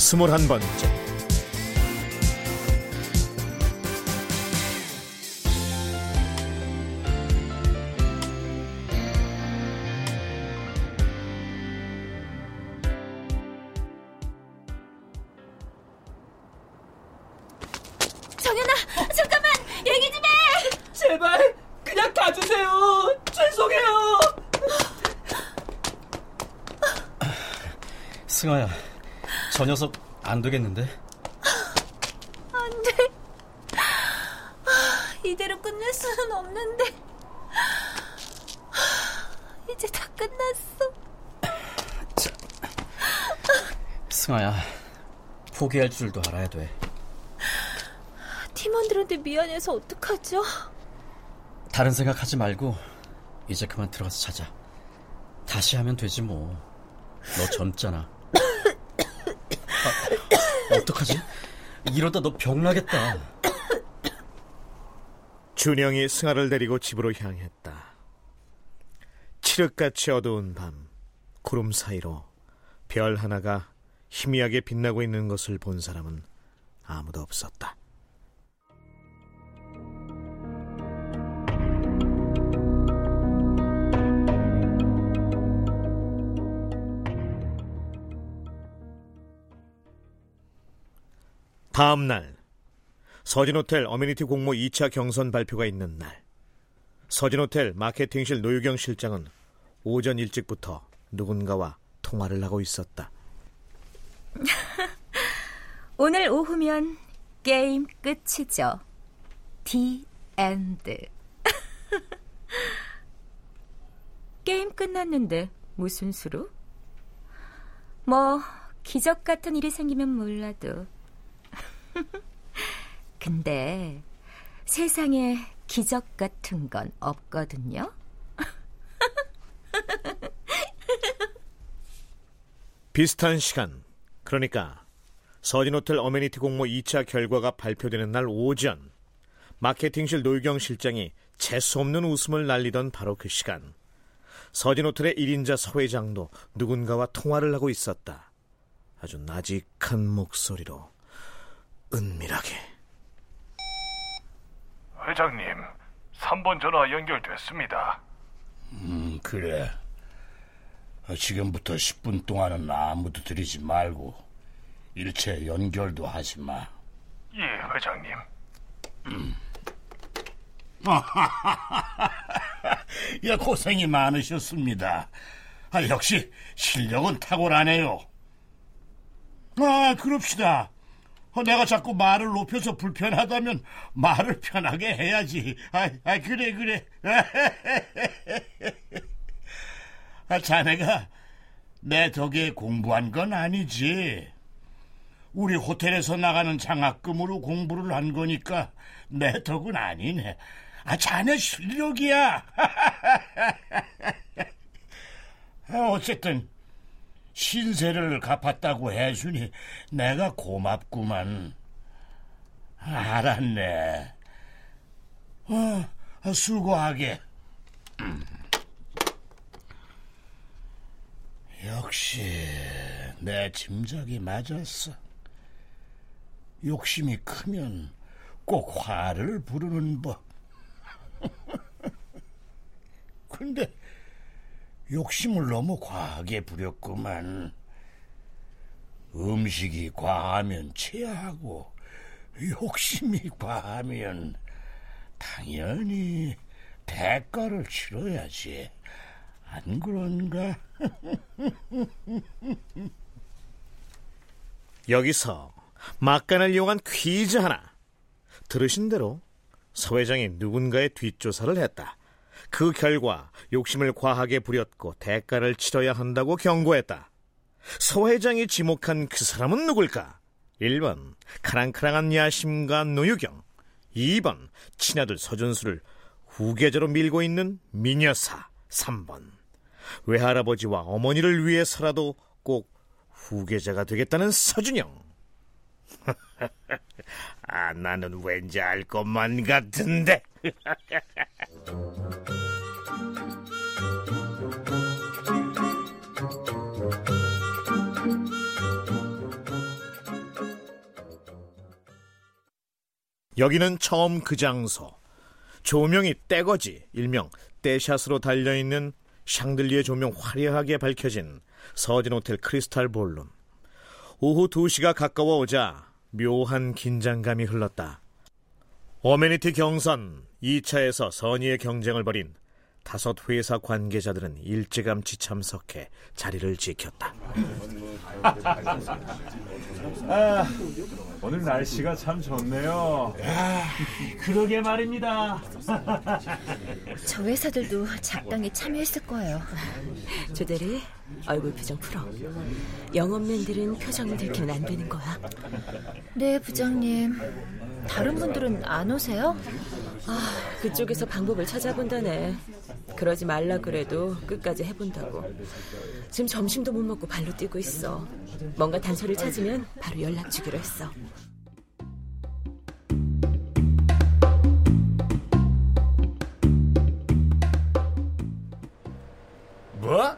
스물한 번째 되겠는데? 안 돼. 이대로 끝낼 수는 없는데. 이제 다 끝났어. 승아야, 포기할 줄도 알아야 돼. 팀원들한테 미안해서 어떡하죠? 다른 생각하지 말고 이제 그만 들어가서 자자. 다시 하면 되지 뭐. 너 젊잖아. 아, 어떡하지? 이러다 너 병나겠다. 준영이 승아를 데리고 집으로 향했다. 칠흑같이 어두운 밤, 구름 사이로 별 하나가 희미하게 빛나고 있는 것을 본 사람은 아무도 없었다. 다음 날 서진호텔 어메니티 공모 2차 경선 발표가 있는 날 서진호텔 마케팅실 노유경 실장은 오전 일찍부터 누군가와 통화를 하고 있었다. 오늘 오후면 게임 끝이죠. The end. 게임 끝났는데 무슨 수로? 뭐 기적 같은 일이 생기면 몰라도. 근데 세상에 기적 같은 건 없거든요. 비슷한 시간, 그러니까 서진호텔 어메니티 공모 2차 결과가 발표되는 날 오전 마케팅실 노유경 실장이 재수없는 웃음을 날리던 바로 그 시간 서진호텔의 1인자 서 회장도 누군가와 통화를 하고 있었다. 아주 나직한 목소리로 은밀하게 회장님, 3번 전화 연결됐습니다. 음, 그래. 아, 지금부터 10분 동안은 아무도 들이지 말고 일체 연결도 하지 마. 예, 회장님. 야, 고생이 많으셨습니다. 아, 역시 실력은 탁월하네요. 아, 그럽시다. 어, 내가 자꾸 말을 높여서 불편하다면 말을 편하게 해야지. 아, 아 그래, 그래. 아, 자네가 내 덕에 공부한 건 아니지. 우리 호텔에서 나가는 장학금으로 공부를 한 거니까 내 덕은 아니네. 아, 자네 실력이야. 아, 어쨌든 신세를 갚았다고 해주니 내가 고맙구만. 알았네. 어, 수고하게. 음. 역시 내 짐작이 맞았어. 욕심이 크면 꼭 화를 부르는 법. 근데 욕심을 너무 과하게 부렸구만. 음식이 과하면 체하고 욕심이 과하면 당연히 대가를 치러야지. 안 그런가? 여기서 막간을 이용한 퀴즈 하나. 들으신 대로 서 회장이 누군가의 뒷조사를 했다. 그 결과 욕심을 과하게 부렸고 대가를 치러야 한다고 경고했다. 서 회장이 지목한 그 사람은 누굴까? 1번 카랑카랑한 야심가 노유경 2번 친아들 서준수를 후계자로 밀고 있는 미녀사 3번 외할아버지와 어머니를 위해서라도 꼭 후계자가 되겠다는 서준영 아 나는 왠지 알 것만 같은데 여기는 처음 그 장소. 조명이 떼거지, 일명 떼샷으로 달려있는 샹들리에 조명 화려하게 밝혀진 서진 호텔 크리스탈 볼룸. 오후 2시가 가까워오자 묘한 긴장감이 흘렀다. 어메니티 경선 2차에서 선의의 경쟁을 벌인 다섯 회사 관계자들은 일찌감치 참석해 자리를 지켰다. 아, 오늘 날씨가 참 좋네요. 그러게 말입니다. 저 회사들도 작당에 참여했을 거예요. 조대리 얼굴 표정 풀어. 영업맨들은 표정 들키면 안 되는 거야. 네, 부장님. 다른 분들은 안 오세요? 아, 그쪽에서 방법을 찾아본다네. 그러지 말라 그래도 끝까지 해본다고. 지금 점심도 못 먹고 발로 뛰고 있어. 뭔가 단서를 찾으면 바로 연락 주기로 했어. 뭐?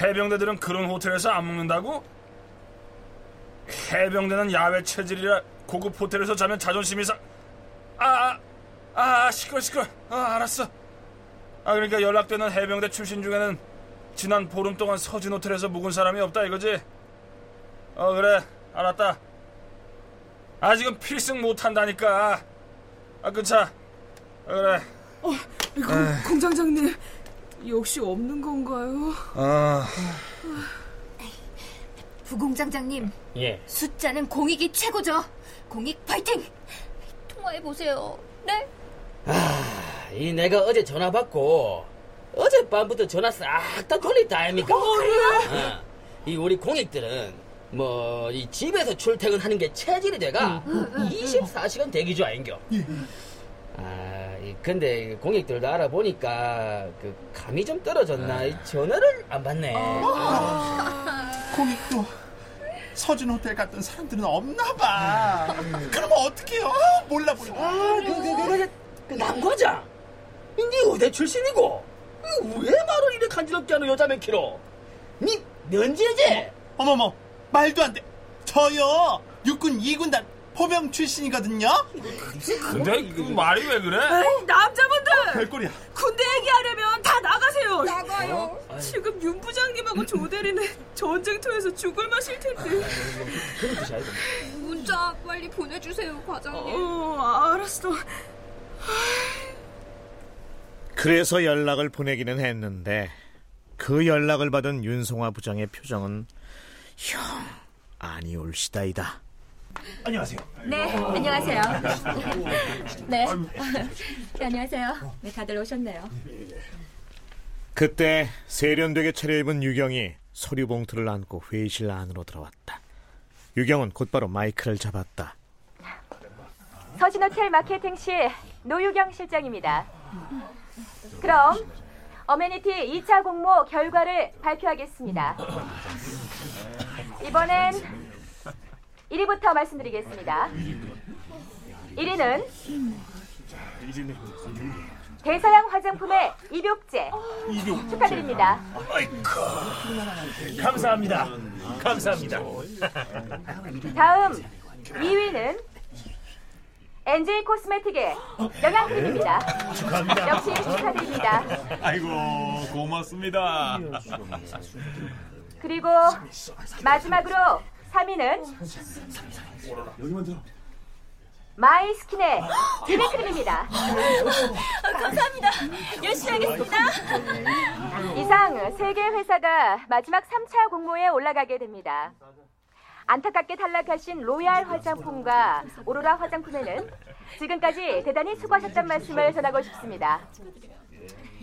해병대들은 그런 호텔에서 안 먹는다고? 해병대는 야외 체질이라 고급 호텔에서 자면 자존심이 상... 아, 아, 아, 시끄러, 시끄러. 아, 알았어. 아, 그러니까 연락되는 해병대 출신 중에는 지난 보름 동안 서진 호텔에서 묵은 사람이 없다 이거지? 어, 그래. 알았다. 아직은 필승 못한다니까. 아, 그차. 그래. 어, 공, 공장장님. 역시 없는 건가요? 아. 부공장장님. 예. 숫자는 공익이 최고죠. 공익 파이팅! 통화해 보세요. 네? 아, 이 내가 어제 전화 받고 어젯밤부터 전화 싹 다 돌렸다 아닙니까? 어, 예. 어, 이 우리 공익들은 뭐 이 집에서 출퇴근하는 게 체질이 돼가 24시간 대기 중 아닌겨. 아, 이 근데 공익들도 알아보니까 그 감이 좀 떨어졌나 이 전화를 안 받네. 공익도 서준 호텔 갔던 사람들은 없나 봐. 그럼 어떡해요? 몰라 몰라. 아, 그, 그, 그, 그, 그 남과장. 니 의대 출신이고 왜 말을 이래 간지럽게 하는 여자 맨 키로? 니 면제제? 어머머 말도 안 돼. 저요 육군 2군단 포병 출신이거든요. 근데 그 말이 왜 그래? 에이, 남자분들! 별꼴이야. 군대 얘기하려면 다 나가세요. 나가요. 어, 지금 윤 부장님하고 조 대리는 전쟁터에서 죽을 맛일 텐데. 문자 빨리 보내주세요, 과장님. 어, 알았어. 그래서 연락을 보내기는 했는데 그 연락을 받은 윤송화 부장의 표정은 형 아니올시다이다. 안녕하세요. 네, 안녕하세요. 네. 네, 안녕하세요. 네, 다들 오셨네요. 그때 세련되게 차려입은 유경이 서류 봉투를 안고 회의실 안으로 들어왔다. 유경은 곧바로 마이크를 잡았다. 서진호텔 마케팅 실 노유경 실장입니다. 그럼 어메니티 2차 공모 결과를 발표하겠습니다. 이번엔 1위부터 말씀드리겠습니다. 1위는 대서양 화장품의 입욕제 축하드립니다. 감사합니다. 감사합니다. 다음 2위는 NJ 코스메틱의 영양크림입니다. 축하합니다. 역시 축하드립니다. 아이고 고맙습니다. 그리고 마지막으로 3위는 마이 스킨의 비비크림입니다. 감사합니다. 열심히 하겠습니다. 이상 세 개 회사가 마지막 3차 공모에 올라가게 됩니다. 안타깝게 탈락하신 로얄 화장품과 오로라 화장품에는 지금까지 대단히 수고하셨단 말씀을 전하고 싶습니다.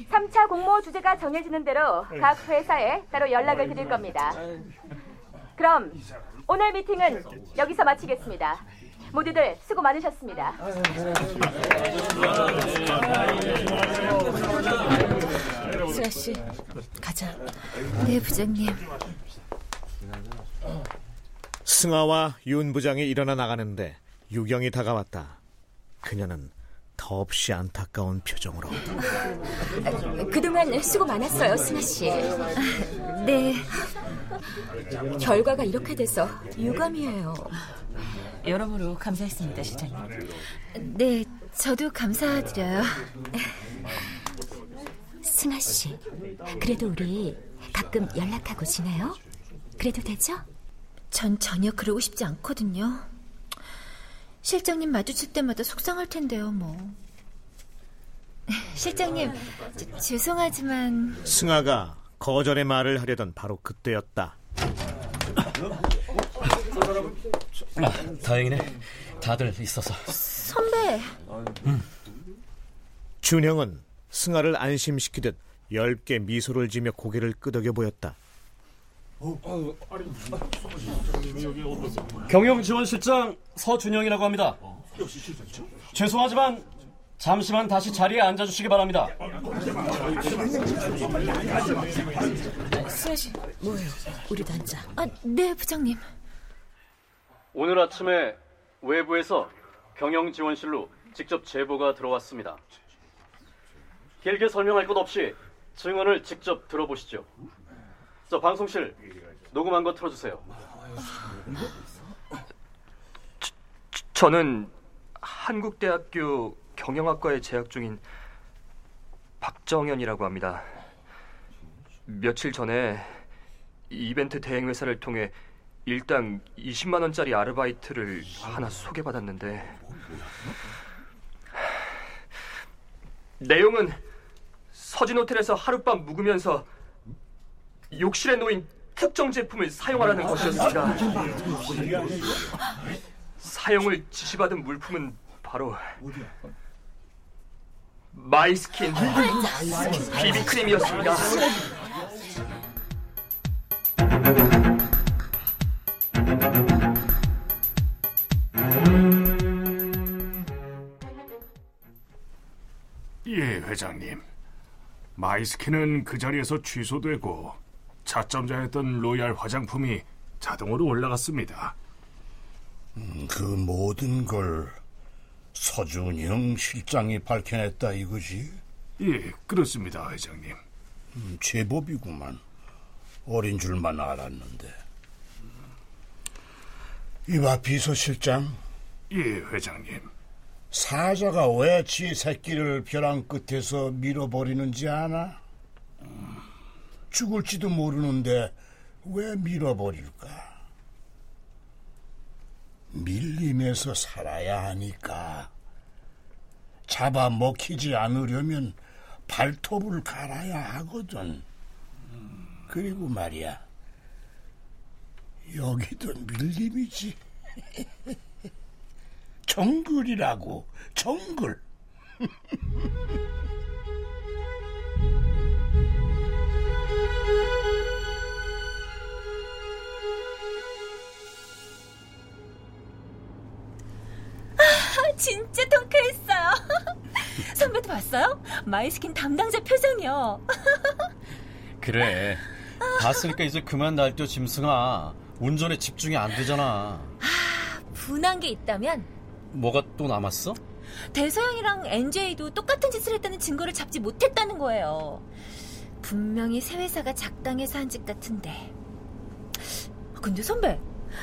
3차 공모 주제가 정해지는 대로 각 회사에 따로 연락을 드릴 겁니다. 그럼 오늘 미팅은 여기서 마치겠습니다. 모두들 수고 많으셨습니다. 수아 씨, 가자. 네, 부장님. 승아와 윤 부장이 일어나 나가는데 유경이 다가왔다. 그녀는 더없이 안타까운 표정으로 그동안 수고 많았어요, 승아 씨. 네. 결과가 이렇게 돼서 유감이에요. 여러모로 감사했습니다, 시장님. 네, 저도 감사드려요. 승아 씨, 그래도 우리 가끔 연락하고 지내요? 그래도 되죠? 전 전혀 그러고 싶지 않거든요. 실장님 마주칠 때마다 속상할 텐데요, 뭐. 실장님, 저, 죄송하지만 승아가 거절의 말을 하려던 바로 그때였다. 아, 다행이네. 다들 있어서. 선배. 준영은 승아를 안심시키듯 얇게 미소를 지며 고개를 끄덕여 보였다. 경영지원실장 서준영이라고 합니다. 죄송하지만 잠시만 다시 자리에 앉아주시기 바랍니다. 수아 씨, 뭐예요? 우리도 앉아. 아, 네, 부장님. 오늘 아침에 외부에서 경영지원실로 직접 제보가 들어왔습니다. 길게 설명할 것 없이 증언을 직접 들어보시죠. 저 방송실 녹음한 거 틀어주세요. 저는 한국대학교 경영학과에 재학 중인 박정현이라고 합니다. 며칠 전에 이벤트 대행 회사를 통해 일당 20만 원짜리 아르바이트를 하나 소개받았는데 내용은 서진 호텔에서 하룻밤 묵으면서 욕실에 놓인 특정 제품을 사용하라는 것이었습니다. 사용을 지시받은 물품은 바로 마이스킨 비비크림이었습니다. 예, 회장님. 마이스킨은 그 자리에서 취소되고 차점자였던 로얄 화장품이 자동으로 올라갔습니다. 음, 그 모든 걸 서준영 실장이 밝혀냈다 이거지? 예, 그렇습니다, 회장님. 음, 제법이구만. 어린 줄만 알았는데. 이봐 비서실장. 예, 회장님. 사자가 왜 지 새끼를 벼랑 끝에서 밀어버리는지 아나? 음, 죽을지도 모르는데 왜 밀어버릴까? 밀림에서 살아야 하니까 잡아먹히지 않으려면 발톱을 갈아야 하거든. 그리고 말이야, 여기도 밀림이지. 정글이라고, 정글. 진짜 통쾌했어요. 선배도 봤어요? 마이스킨 담당자 표정이요. 그래. 봤으니까 이제 그만 날뛰어 짐승아. 운전에 집중이 안 되잖아. 분한 게 있다면 뭐가 또 남았어? 대서양이랑 NJ도 똑같은 짓을 했다는 증거를 잡지 못했다는 거예요. 분명히 새 회사가 작당해서 한 짓 같은데. 근데 선배,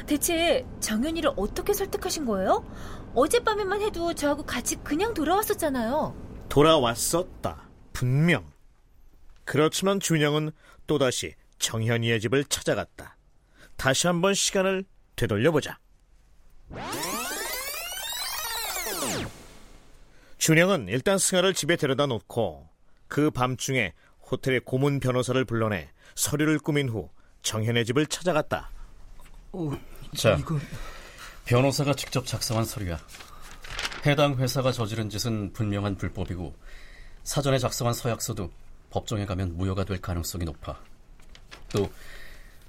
대체 정현이를 어떻게 설득하신 거예요? 어젯밤에만 해도 저하고 같이 그냥 돌아왔었잖아요. 돌아왔었다. 분명. 그렇지만 준영은 또다시 정현이의 집을 찾아갔다. 다시 한번 시간을 되돌려보자. 준영은 일단 승아를 집에 데려다 놓고 그 밤중에 호텔의 고문 변호사를 불러내 서류를 꾸민 후 정현의 집을 찾아갔다. 어, 자, 변호사가 직접 작성한 서류야. 해당 회사가 저지른 짓은 분명한 불법이고 사전에 작성한 서약서도 법정에 가면 무효가 될 가능성이 높아. 또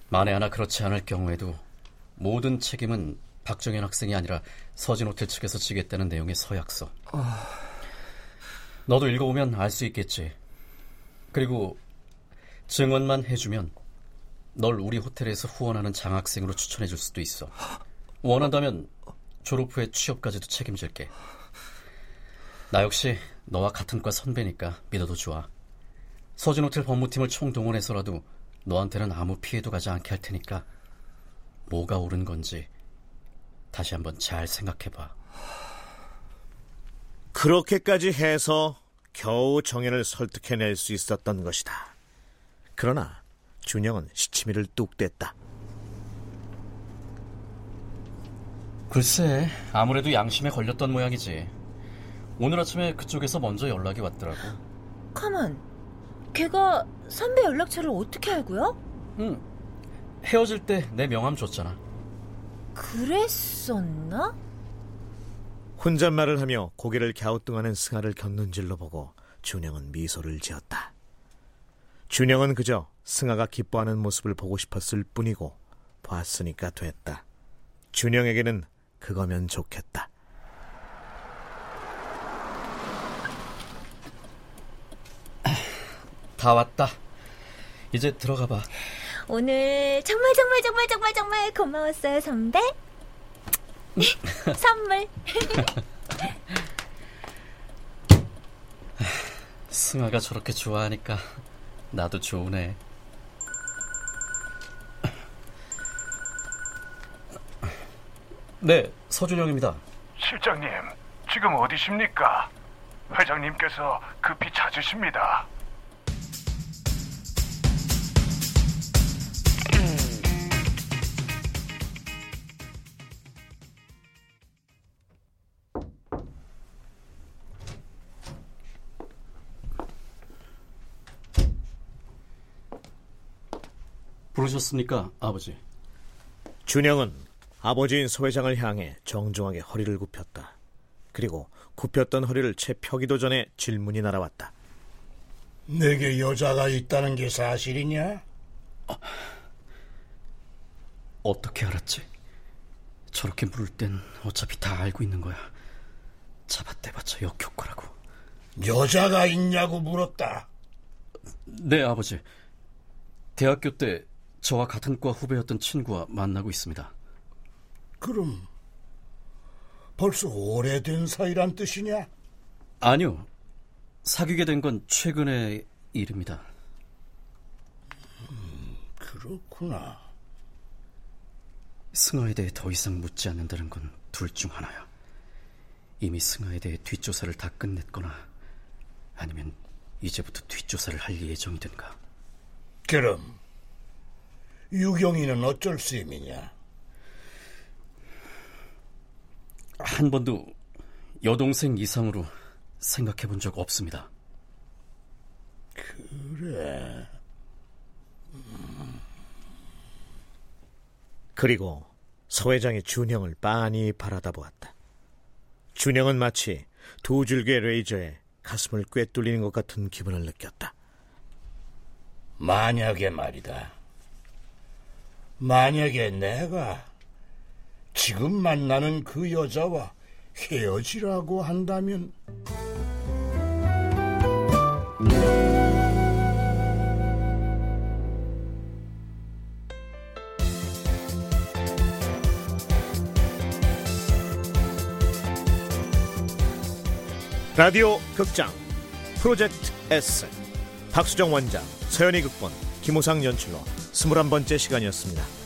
만에 하나 그렇지 않을 경우에도 모든 책임은 박정현 학생이 아니라 서진호텔 측에서 지겠다는 내용의 서약서. 너도 읽어보면 알 수 있겠지. 그리고 증언만 해주면 널 우리 호텔에서 후원하는 장학생으로 추천해줄 수도 있어. 원한다면 졸업 후에 취업까지도 책임질게. 나 역시 너와 같은 과 선배니까 믿어도 좋아. 서진호텔 법무팀을 총동원해서라도 너한테는 아무 피해도 가지 않게 할 테니까 뭐가 옳은 건지 다시 한번 잘 생각해봐. 그렇게까지 해서 겨우 정연을 설득해낼 수 있었던 것이다. 그러나 준영은 시치미를 뚝 뗐다. 글쎄, 아무래도 양심에 걸렸던 모양이지. 오늘 아침에 그쪽에서 먼저 연락이 왔더라고. 가만, 걔가 선배 연락처를 어떻게 알고요? 응, 헤어질 때 내 명함 줬잖아. 그랬었나? 혼잣말을 하며 고개를 갸우뚱하는 승아를 곁눈질로 보고 준영은 미소를 지었다. 준영은 그저 승아가 기뻐하는 모습을 보고 싶었을 뿐이고 봤으니까 됐다. 준영에게는 그거면 좋겠다. 다 왔다. 이제 들어가 봐. 오늘 정말 정말 정말 정말 정말 고마웠어요, 선배. 선물. 승아가 저렇게 좋아하니까 나도 좋으네. 네, 서준영입니다. 실장님, 지금 어디십니까? 회장님께서 급히 찾으십니다. 부르셨습니까, 아버지? 준영은 아버지인 소 회장을 향해 정중하게 허리를 굽혔다. 그리고 굽혔던 허리를 채 펴기도 전에 질문이 날아왔다. 내게 여자가 있다는 게 사실이냐? 어떻게 알았지? 저렇게 물을 땐 어차피 다 알고 있는 거야. 잡아떼봤자 역효과라고. 여자가 있냐고 물었다. 네, 아버지. 대학교 때 저와 같은 과 후배였던 친구와 만나고 있습니다. 그럼 벌써 오래된 사이란 뜻이냐? 아니요. 사귀게 된 건 최근의 일입니다. 음, 그렇구나. 승아에 대해 더 이상 묻지 않는다는 건 둘 중 하나야. 이미 승아에 대해 뒷조사를 다 끝냈거나 아니면 이제부터 뒷조사를 할 예정이든가. 그럼 유경이는 어쩔 셈이냐? 한 번도 여동생 이상으로 생각해 본 적 없습니다. 그래. 그리고 서 회장이 준영을 빤히 바라다 보았다. 준영은 마치 두 줄기의 레이저에 가슴을 꿰뚫리는 것 같은 기분을 느꼈다. 만약에 말이다. 만약에 내가 지금 만나는 그 여자와 헤어지라고 한다면 라디오 극장 프로젝트 S 박수정 원작 서연이 극본 김호상 연출로 21번째 시간이었습니다.